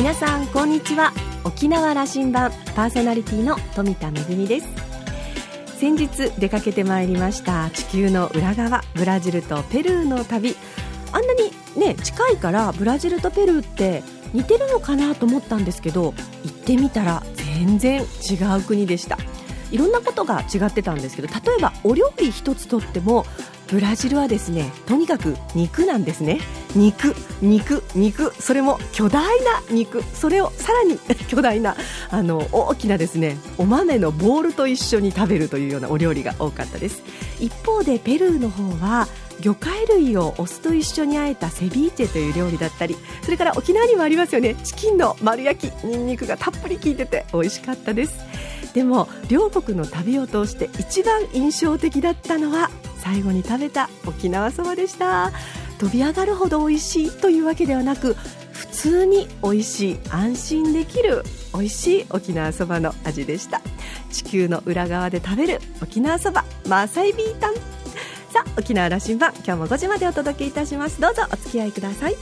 皆さんこんにちは。沖縄羅針盤パーソナリティの富田恵です。先日出かけてまいりました地球の裏側ブラジルとペルーの旅。あんなにね近いからブラジルとペルーって似てるのかなと思ったんですけど行ってみたら全然違う国でした。いろんなことが違ってたんですけど例えばお料理一つとってもブラジルはですねとにかく肉なんですね。肉肉肉。それも巨大な肉。それをさらに 巨大なあの大きなですねお豆のボールと一緒に食べるというようなお料理が多かったです。一方でペルーの方は魚介類をお酢と一緒にあえたセビーチェという料理だったりそれから沖縄にもありますよね。チキンの丸焼きにんにくがたっぷり効いてて美味しかったです。でも両国の旅を通して一番印象的だったのは最後に食べた沖縄そばでした。飛び上がるほど美味しいというわけではなく普通に美味しい安心できる美味しい沖縄そばの味でした。地球の裏側で食べる沖縄そばマーサイビータン。さあ沖縄羅針盤今日も5時までお届けいたします。どうぞお付き合いください。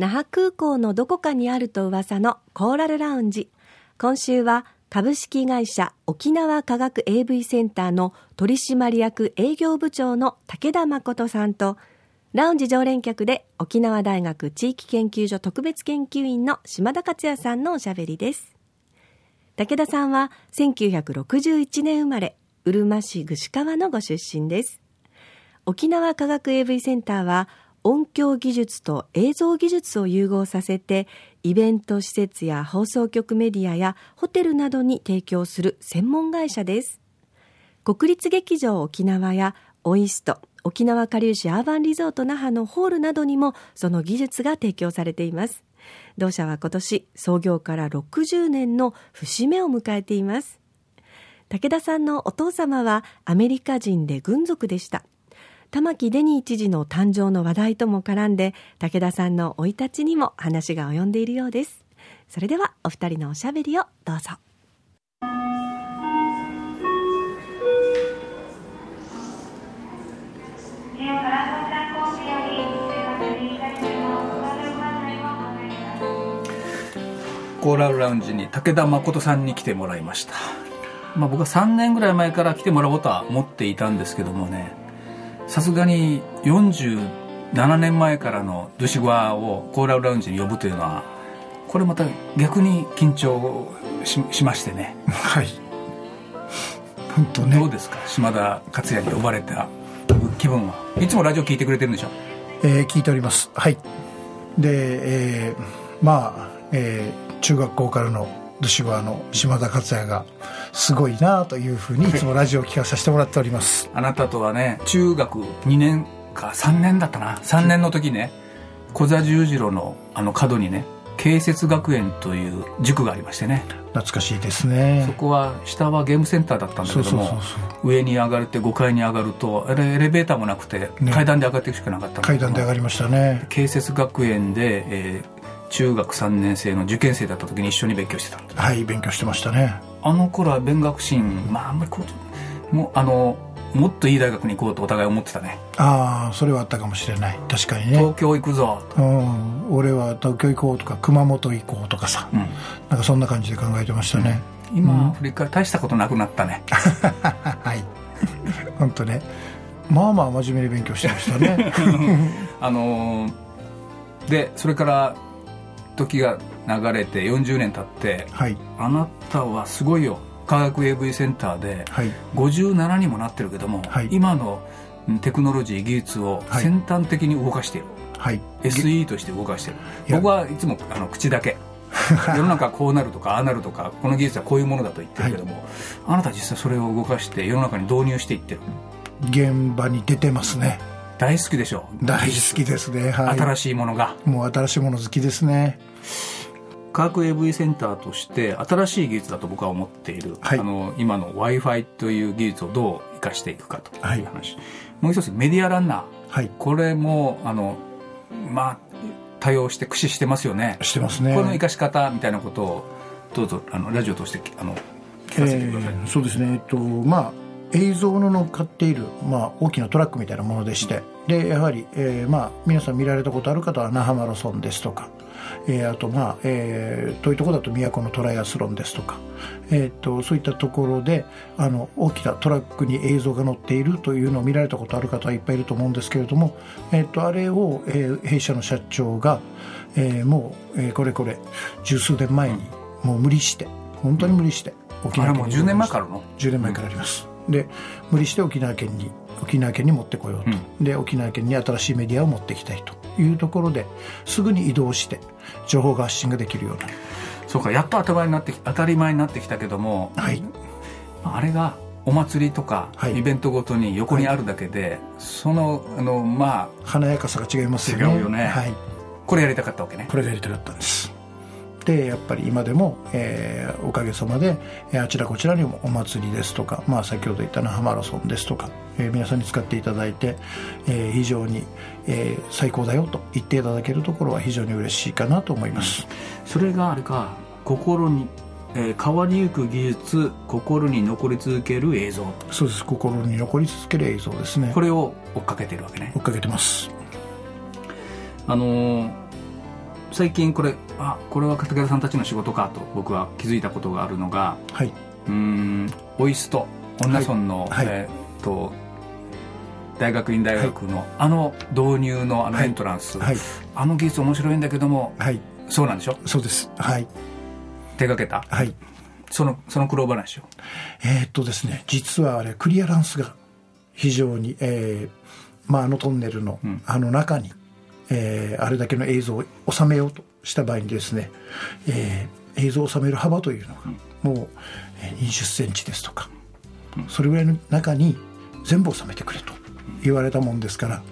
那覇空港のどこかにあると噂のコーラルラウンジ。今週は株式会社沖縄科学 AV センターの取締役営業部長の武田誠さんとラウンジ常連客で沖縄大学地域研究所特別研究員の島田克也さんのおしゃべりです。武田さんは1961年生まれうるま市串川のご出身です。沖縄科学 AV センターは音響技術と映像技術を融合させてイベント施設や放送局メディアやホテルなどに提供する専門会社です。国立劇場沖縄やオイスト沖縄下流市アーバンリゾート那覇のホールなどにもその技術が提供されています。同社は今年創業から60年の節目を迎えています。武田さんのお父様はアメリカ人で軍属でした。玉城デニー知事の誕生の話題とも絡んで武田さんの生い立ちにも話が及んでいるようです。それではお二人のおしゃべりをどうぞ。コーラルラウンジに武田誠さんに来てもらいました。まあ僕は3年ぐらい前から来てもらおうとは思っていたんですけどもね。さすがに47年前からのドゥシゴアをコーラルラウンジに呼ぶというのはこれまた逆に緊張ししましてね。はい。本当ね。どうですか？島田克也に呼ばれた気分は。いつもラジオ聞いてくれてるんでしょ？えー聞いております。はい。で、えーまあ、えー中学校からのドシゴアの島田克也がすごいなというふうにいつもラジオを聞かさせてもらっております。あなたとはね中学2年か3年だったな。3年の時ね小座十字路のあの角にね慶節学園という塾がありましてね。懐かしいですね。そこは下はゲームセンターだったんだけども上に上がるって5階に上がるとあれエレベーターもなくてね。階段で上がっていくしかなかった階段で上がりましたね。慶節学園で、えー中学3年生の受験生だった時に一緒に勉強してた。はい勉強してましたね。あの頃は勉学心まああんまりこうもうあのもっといい大学に行こうとお互い思ってたね。ああそれはあったかもしれない。確かにね。東京行くぞうん。俺は東京行こうとか熊本行こうとかさ、うん。なんかそんな感じで考えてましたね、今振り返り大したことなくなったね。はい。本当ね。まあまあ真面目に勉強してましたね。あのーでそれから時が流れて40年経ってはい。あなたはすごいよ。科学 AV センターではい。57にもなってるけども、はい。今のうんテクノロジー技術をはい。先端的に動かしている、はい。SE として動かしてる。いや。僕はいつもあの口だけ。世の中はこうなるとかああなるとかこの技術はこういうものだと言ってるけども、あなた実際それを動かして世の中に導入していってる。現場に出てますね大好きでしょ。大好きですね。はい。新しいものが。もう新しいもの好きですね。科学 AV センターとして新しい技術だと僕は思っている、はい。あの今の w i f i という技術をどう生かしていくかというはい。話、もう一つメディアランナー。はい。これもあのまあ多用して駆使してますよね。してますね。この生かし方みたいなことをどうぞあのラジオとしてあの聞かせてください、えーそうですね、えっとまあ、映像の乗っかっている、まあ、大きなトラックみたいなものでして、でやはり、えーまあ、皆さん見られたことある方は那覇マラソンですとか、えーあと、まあえー遠いところだと都のトライアスロンですとか、えーっとそういったところであの大きなトラックに映像が載っているというのを見られたことある方はいっぱいいると思うんですけれども、えーっとあれを、えー弊社の社長が、えーもう、えーこれこれ十数年前にもう無理して本当に無理して沖あれもう10年前からの？10年前からあります、で無理して沖縄県に沖縄県に持ってこようと、で沖縄県に新しいメディアを持ってきたいというところですぐに移動して情報が発信ができるようなそうかやっと当たり前になってき当たり前になってきたけども、はい。あれがお祭りとかはい。イベントごとに横にあるだけで、そのあのまあ華やかさが違いますよね。違うよね。はい、これやりたかったわけね。これがやりたかったんですでやっぱり今でも、えーおかげさまで、えーあちらこちらにもお祭りですとか、まあ、先ほど言った那覇マラソンですとか、えー皆さんに使っていただいて、えー非常に、えー最高だよと言っていただけるところは非常に嬉しいかなと思います、それがあれか心に、えー変わりゆく技術心に残り続ける映像。そうです。心に残り続ける映像ですね。これを追っかけてるわけね。追っかけてます。あのー最近これあこれは武田さんたちの仕事かと僕は気づいたことがあるのがはい。うーんオイスト女村の、はい。えーっと大学院大学の、あの導入のあのエントランス、はい。あの技術面白いんだけどもはい。そうなんでしょ？そうです。はい。手がけた？はい。そのその苦労話を。えーっとですね実はあれクリアランスが非常に、えーまあ、あのトンネルのん。あの中に、えーあれだけの映像を収めようとした場合にですね、えー映像を収める幅というのがもうえー20センチですとか、それぐらいの中に全部収めてくれと言われたもんですから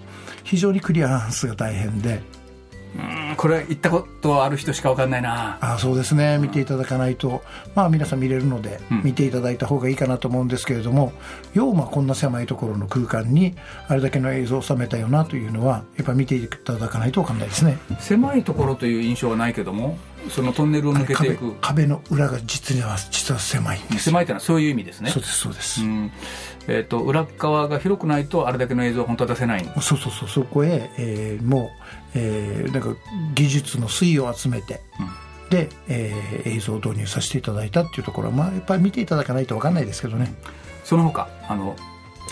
非常にクリアランスが大変でうんこれ行ったことある人しか分かんないな。あそうですね。見ていただかないと。まあ皆さん見れるのでうん。見ていただいた方がいいかなと思うんですけれども、要はこんな狭いところの空間にあれだけの映像を収めたよなというのはやっぱ見ていただかないと分かんないですね。狭いところという印象はないけどもそのトンネルを抜けてい壁く。壁の裏が実には実は狭いんです。狭いというのはそういう意味ですね。そうですそうです、うん。えー、と裏側が広くないとあれだけの映像は本当は出せない。そうそうそうそこへ、えーもう、えーなんか技術の粋を集めて、で、えー映像を導入させていただいたっていうところは、まあ、やっぱり見ていただかないと分かんないですけどね。その他あの、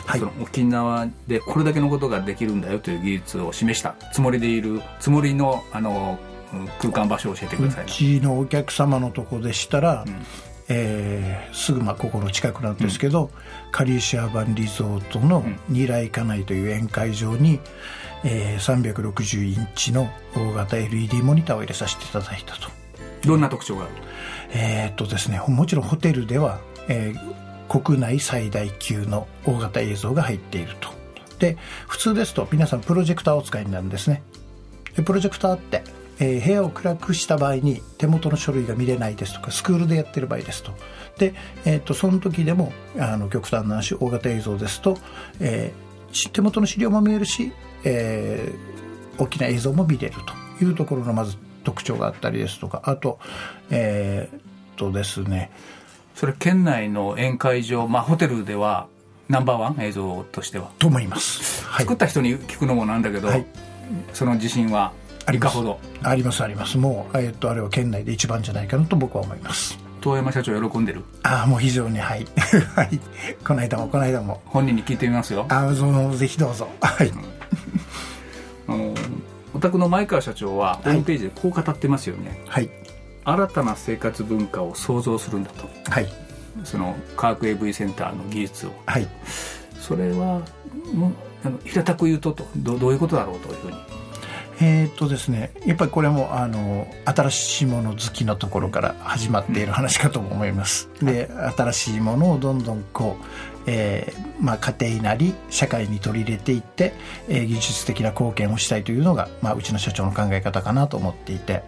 はい。その沖縄でこれだけのことができるんだよという技術を示したつもりでいるつもりのあのうん空間場所を教えてください、うちのお客様のとこでしたら、んえーすぐまあここの近くなんですけど、カリーシア版リゾートの二来家内という宴会場に、えー360インチの大型 LED モニターを入れさせていただいたと。どんな特徴があるえーっとですね、もちろんホテルでは、えー国内最大級の大型映像が入っていると。で、普通ですと皆さんプロジェクターをお使いになるんですね。でプロジェクターって、えー部屋を暗くした場合に手元の書類が見れないですとかスクールでやってる場合ですと。で、えー、とその時でもあの極端な話大型映像ですと、えーし手元の資料も見えるし、えー大きな映像も見れるというところのまず特徴があったりですとか。あとえーっとですね。それ県内の宴会場、まあ、ホテルではナンバーワン映像としては、と思います、はい。作った人に聞くのもなんだけど、はい。その自信は？あります。ありますあります。もう、えーっとあれは県内で一番じゃないかなと僕は思います。遠山社長喜んでる？ああもう非常にはい。はい。この間もこの間も。本人に聞いてみますよ。あそのぜひどうぞ。はい。あのお宅の前川社長はホームページでこう語ってますよね、はい。新たな生活文化を創造するんだと。はい。その科学 AV センターの技術を。はい。それはもうあの平たく言うととどどういうことだろうというふうにえーっとですねやっぱりこれもあの新しいもの好きのところから始まっている話かと思います、で新しいものをどんどんこう、えーまあ、家庭なり社会に取り入れていって、えー技術的な貢献をしたいというのが、まあ、うちの社長の考え方かなと思っていて。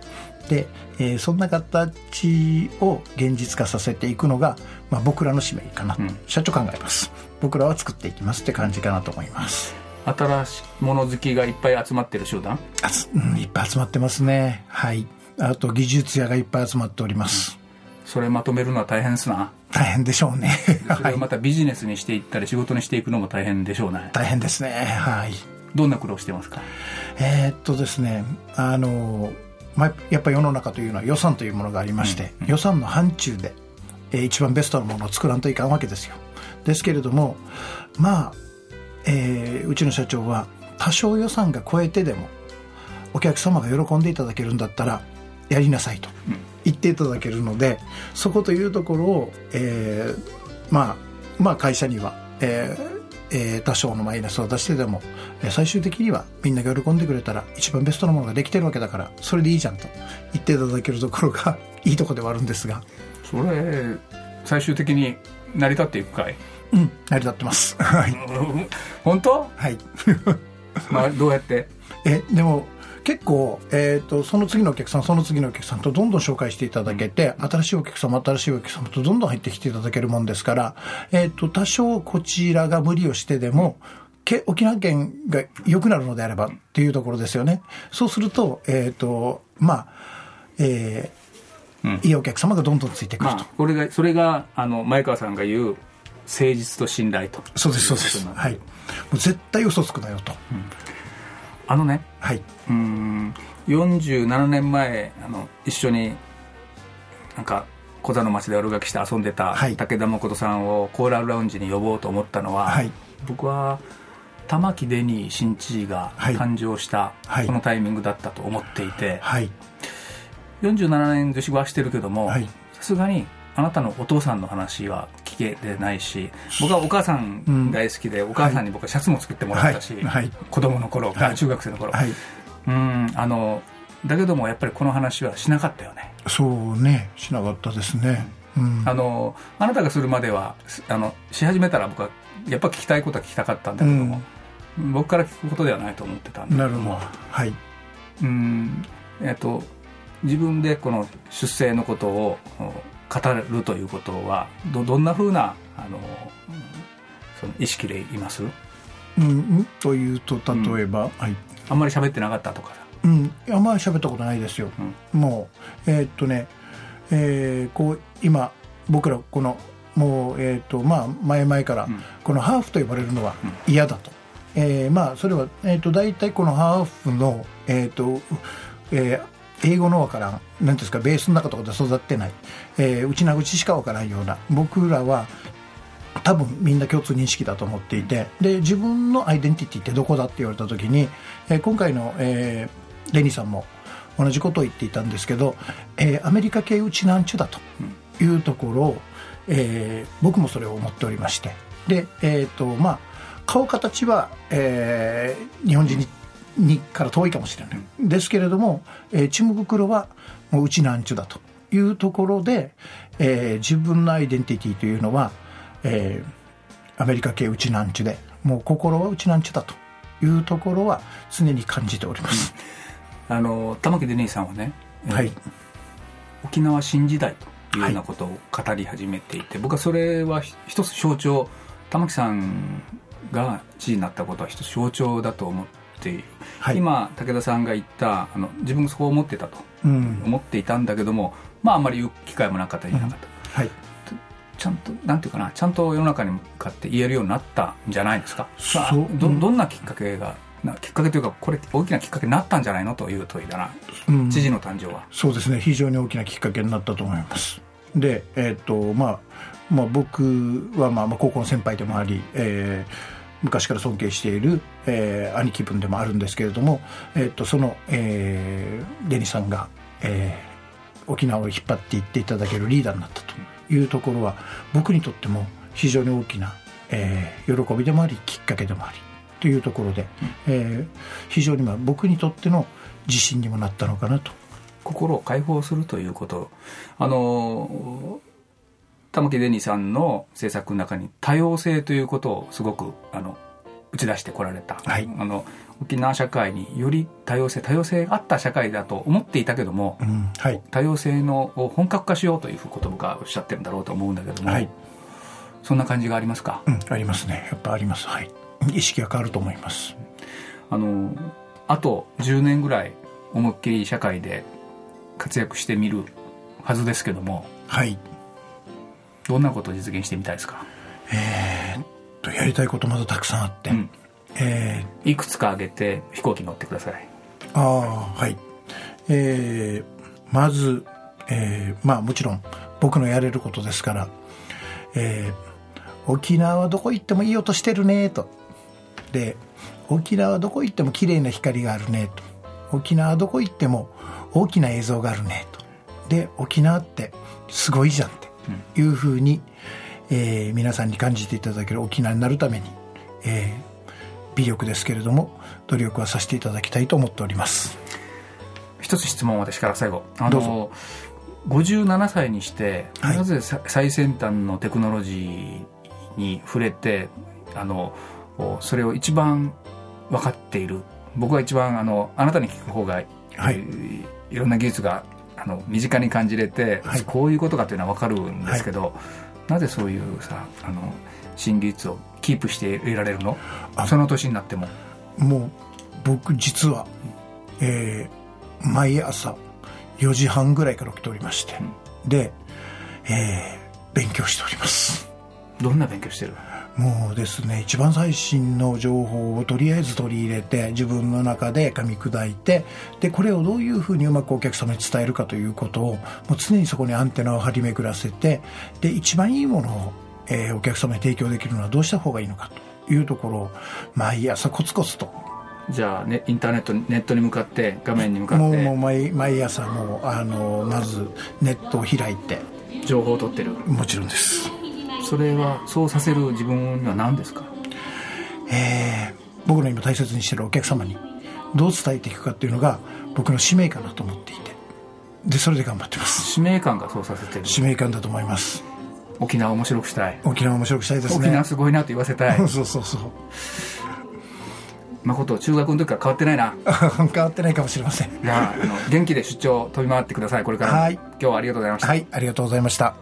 で、えーそんな形を現実化させていくのが、まあ、僕らの使命かなと、うん。社長考えます。僕らは作っていきますって感じかなと思います新しいもの好きがいっぱい集まってる集団？あつ、うん、いっぱい集まってますね。はい。あと技術屋がいっぱい集まっております、それまとめるのは大変ですな。大変でしょうね。そはい。れをまたビジネスにしていったり仕事にしていくのも大変でしょうね大変ですね。はい。どんな苦労してますか？えーっとですねあの、まあ、やっぱ世の中というのは予算というものがありまして、予算の範疇で、えー一番ベストなものを作らんといかんわけですよ。ですけれどもまあ、えーうちの社長は多少予算が超えてでもお客様が喜んでいただけるんだったらやりなさいと言っていただけるのでそこというところを、えーまあ、まあ会社には、えーえー多少のマイナスを出してでも、えー最終的にはみんなが喜んでくれたら一番ベストなものができてるわけだからそれでいいじゃんと言っていただけるところが いいところではあるんですが、それ最終的に成り立っていくかいうん、成り立ってます。はい。本当、はい。まあ、どうやって？え、でも、結構、えっ、と、その次のお客さん、その次のお客さんとどんどん紹介していただけて、新しいお客様、新しいお客様とどんどん入ってきていただけるもんですから、えっ、と、多少こちらが無理をしてでも、け沖縄県が良くなるのであればっていうところですよね。そうすると、えっ、と、まあ、えーうんいいお客様がどんどんついてくると。まあ、これがそれがあの前川さんが言う誠実と信頼とそうです、そうです。はい。もう絶対嘘つくなよと。あのねはい。うーん47年前あの一緒になんか小座の町で悪ガキして遊んでたはい武田誠さんをコーラルラウンジに呼ぼうと思ったのは、はい僕は玉城デニー新知事がはい誕生したはいこのタイミングだったと思っていて、はい。47年女子はしてるけどもはいさすがにあなたのお父さんの話は聞けてないし僕はお母さん大好きで、お母さんに僕はシャツも作ってもらったし、はいはい子供の頃、はい中学生の頃、はい。うんあのだけどもやっぱりこの話はしなかったよねそうね、しなかったですね。うん。あのあなたがするまではすあのし始めたら僕はやっぱ聞きたいことは聞きたかったんだけども、僕から聞くことではないと思ってたんだけどもなるほど。はい。うんえっと自分でこの出生のことをお語るということはどどんなふうなあのうんその意識でいます？うん、うんというと、例えば、はい。あんまり喋ってなかったとかうん、あんまり喋ったことないですよ。もう、えーっとね、えーこう、今、僕ら、この、もう、えーっと、まあ、前々から、うんこのハーフと呼ばれるのは嫌だと。えーまあ、それは、えーっと、大体このハーフの、えーっと、えー英語のわからん、なんですか、ベースの中とかで育ってない、えー、内な口しかわからんような、僕らは、多分みんな共通認識だと思っていてで自分のアイデンティティってどこだって言われた時に、えー今回の、えーレニーさんも同じことを言っていたんですけど、えーアメリカ系うちなんちゅだというところを、えー僕もそれを思っておりましてでえっ、とまあ顔形は、えー日本人ににから遠いかもしれない、ですけれども、えー、チム袋はもううちなんちゅだというところで、えー自分のアイデンティティというのは、えーアメリカ系うちなんちゅでもう心はうちなんちゅだというところは常に感じております、あの玉木デニーさんはね、えーはい。沖縄新時代というようなことを語り始めていて、僕はそれはひ一つ象徴。玉木さんが知事になったことは一つ象徴だと思っている、はい。今武田さんが言ったあの自分もそう思ってたとうん。思っていたんだけどもまああんまり言う機会もなかったりなかった、はい。ちゃんとなんていうかなちゃんと世の中に向かって言えるようになったんじゃないですか。さあそううん。どどんなきっかけがなきっかけというかこれ大きなきっかけになったんじゃないのという問いだな、うん。知事の誕生は。そうですね。非常に大きなきっかけになったと思います。でえっ、とまあまあ僕はまあまあ高校の先輩でもあり、えー昔から尊敬している、えー兄貴分でもあるんですけれども、えっとその、えーデニさんが、えー沖縄を引っ張っていっていただけるリーダーになったというところは僕にとっても非常に大きな、えー喜びでもありきっかけでもありというところで、えー非常にまあ僕にとっての自信にもなったのかなと。心を解放するということ。あの玉木デニーさんの制作の中に多様性ということをすごくあの打打ち出してこられた、はい。あの沖縄社会により多様性多様性があった社会だと思っていたけども、うんはい。多様性のを本格化しようということを僕はおっしゃってるんだろうと思うんだけども、はい。そんな感じがありますか、うんありますね。やっぱあります。はい。意識が変わると思います。あのあと10年ぐらい思いっきり社会で活躍してみるはずですけどもはいどんなことを実現してみたいですか、とやりたいことまだたくさんあって、うん、えいくつか挙げて飛行機乗ってください。ー、ああはい。えー、まず、えー、まあもちろん僕のやれることですから、えー、沖縄はどこ行ってもいい音してるねと。で沖縄はどこ行っても綺麗な光があるねと。沖縄はどこ行っても大きな映像があるねと。で沖縄ってすごいじゃんっていうふうに、えー皆さんに感じていただける沖縄になるために、えー微力ですけれども努力はさせていただきたいと思っております。一つ質問私から最後。あどうの57歳にして、はい。なぜさ最先端のテクノロジーに触れてあのおそれを一番分かっている。僕は一番あのあなたに聞く方が、はい。えーいろんな技術があの身近に感じれて、はい。こういうことかというのは分かるんですけど、なぜそういうさあの新技術をキープしていられるの？あ。その年になっても。もう僕実は、えー毎朝4時半ぐらいから起きておりまして、で、えー勉強しております。どんな勉強してる？もうですね一番最新の情報をとりあえず取り入れて自分の中で噛み砕いてでこれをどういうふうにうまくお客様に伝えるかということをもう常にそこにアンテナを張り巡らせてで一番いいものを、えーお客様に提供できるのはどうした方がいいのかというところを毎朝コツコツと。じゃあ、ね、インターネットにネットに向かって画面に向かって。もうもう毎毎朝もうあのまずネットを開いて。情報を取ってる。もちろんです、それはそうさせる自分には何ですか？えー僕の今大切にしてるお客様にどう伝えていくかっていうのが僕の使命感だと思っていて。でそれで頑張ってます。使命感がそうさせてる。使命感だと思います。沖縄を面白くしたい。沖縄面白くしたいです沖ね縄すごいなと言わせたい。そうそうそう。誠中学の時から変わってないな。変わってないかもしれません。じゃああの元気で出張飛び回ってください。これからも。はい。今日はありがとうございました、はいありがとうございました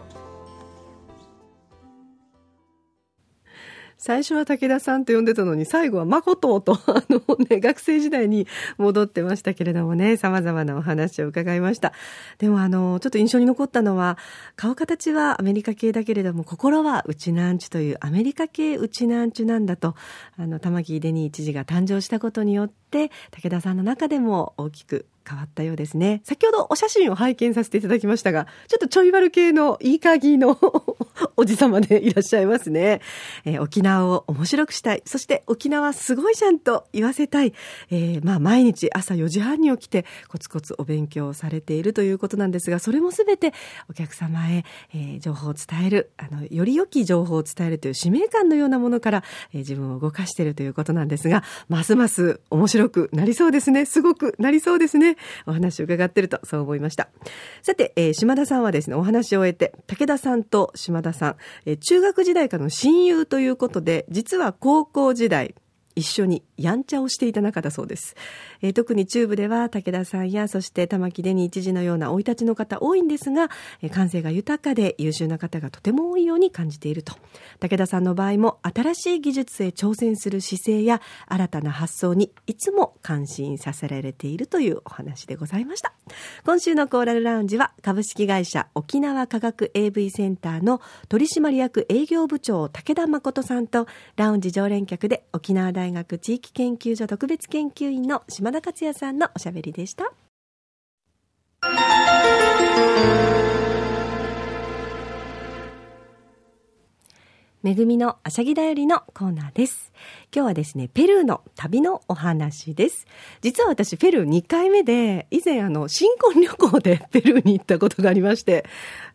最初は武田さんと呼んでたのに、最後は誠と、あのね、学生時代に戻ってましたけれどもね、様々なお話を伺いました。でもあの、ちょっと印象に残ったのは、顔形はアメリカ系だけれども、心はウチナンチというアメリカ系ウチナンチなんだと、あの、玉城デニー知事が誕生したことによって、武田さんの中でも大きく変わったようですね。先ほどお写真を拝見させていただきましたが、ちょっとちょい悪系のいいかぎの おじさまでいらっしゃいますね。えー沖縄を面白くしたい。そして沖縄すごいじゃんと言わせたい。えーまあ毎日朝4時半に起きてコツコツお勉強をされているということなんですが、それもすべてお客様へ、えー情報を伝える、あの、より良き情報を伝えるという使命感のようなものから、え自分を動かしているということなんですが、ますます面白白くなりそうですね。すごくなりそうですね。お話を伺ってるとそう思いました。さて、えー島田さんはですね、お話を終えて、武田さんと島田さん、えー中学時代からの親友ということで、実は高校時代、一緒にやんちゃをしていた仲だそうです。えー特に中部では武田さんやそして玉城デニー知事のような生い立ちの方多いんですが、えー感性が豊かで優秀な方がとても多いように感じていると。武田さんの場合も新しい技術へ挑戦する姿勢や新たな発想にいつも感心させられているというお話でございました。今週のコーラルラウンジは株式会社沖縄科学 AV センターの取締役営業部長武田誠さんとラウンジ常連客で沖縄大学地域研究所特別研究員の島田克也さんのおしゃべりでした。めぐみのあしゃぎだよりのコーナーです。今日はですね、ペルーの旅のお話です。実は私、ペルー2回目で、以前あの、新婚旅行で ペルーに行ったことがありまして、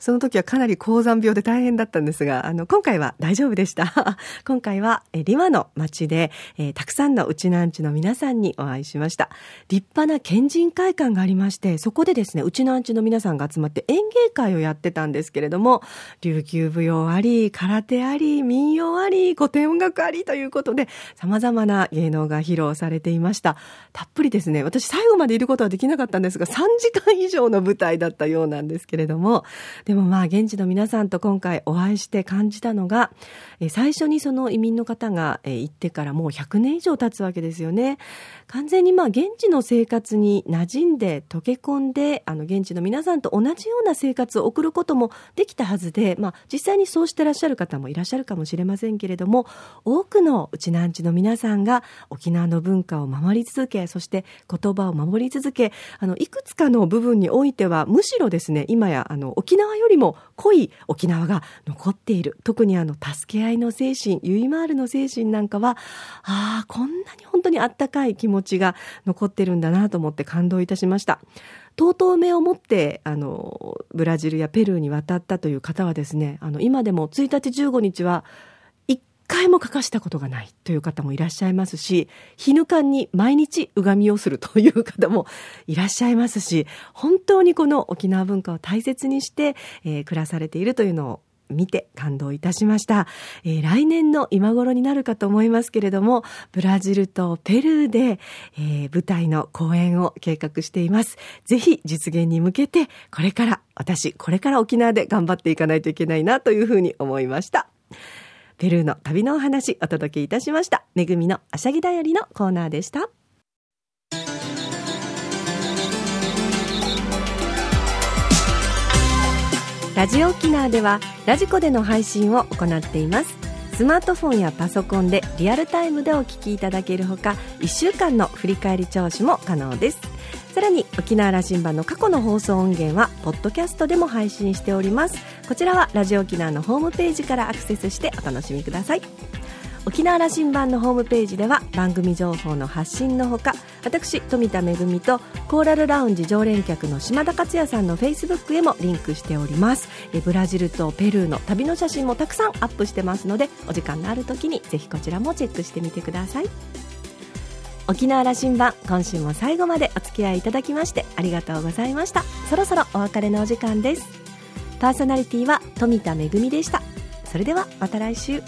その時はかなり高山病で大変だったんですが、あの、今回は大丈夫でした。今回は、えリマの街で、えーたくさんのうちなんちの皆さんにお会いしました。立派な県人会館がありまして、そこでですね、うちなんちの皆さんが集まって演芸会をやってたんですけれども、琉球舞踊あり、空手あり、り民謡あり古典音楽ありということで様々な芸能が披露されていました。たっぷりですね。私最後までいることはできなかったんですが3時間以上の舞台だったようなんですけれども。でもまあ現地の皆さんと今回お会いして感じたのが最初にその移民の方が行ってからもう100年以上経つわけですよね。完全にまあ現地の生活に馴染んで溶け込んであの現地の皆さんと同じような生活を送ることもできたはずで、まあ、実際にそうしてらっしゃる方もいらっしゃるかもしれませんけれども多くのうちなんちの皆さんが沖縄の文化を守り続けそして言葉を守り続けあのいくつかの部分においてはむしろですね今やあの沖縄よりも濃い沖縄が残っている特にあの助け合いの精神ゆいまーるの精神なんかはああこんなに本当にあったかい気持ちが残ってるんだなと思って感動いたしました。とうとう目を持ってあのブラジルやペルーに渡ったという方はですねあの今でも1日15日は1回も欠かしたことがないという方もいらっしゃいますし日ぬかに毎日うがみをするという方もいらっしゃいますし本当にこの沖縄文化を大切にして、えー、暮らされているというのを見て感動いたしました、えー、来年の今頃になるかと思いますけれどもブラジルとペルーで、えー、舞台の公演を計画しています。ぜひ実現に向けてこれから私これから沖縄で頑張っていかないといけないなというふうに思いました。ペルーの旅のお話お届けいたしました。めぐみのあしゃぎだよりのコーナーでした。ラジオ沖縄ではラジコでの配信を行っています。スマートフォンやパソコンでリアルタイムでお聞きいただけるほか1週間の振り返り聴取も可能です。さらに沖縄羅針盤の過去の放送音源はポッドキャストでも配信しております。こちらはラジオ沖縄のホームページからアクセスしてお楽しみください。沖縄羅針盤のホームページでは番組情報の発信のほか私富田恵とコーラルラウンジ常連客の島田克也さんのフェイスブックへもリンクしております。えブラジルとペルーの旅の写真もたくさんアップしてますのでお時間のある時にぜひこちらもチェックしてみてください。沖縄羅針盤今週も最後までお付き合いいただきましてありがとうございました。そろそろお別れのお時間です。パーソナリティは富田恵でした。それではまた来週。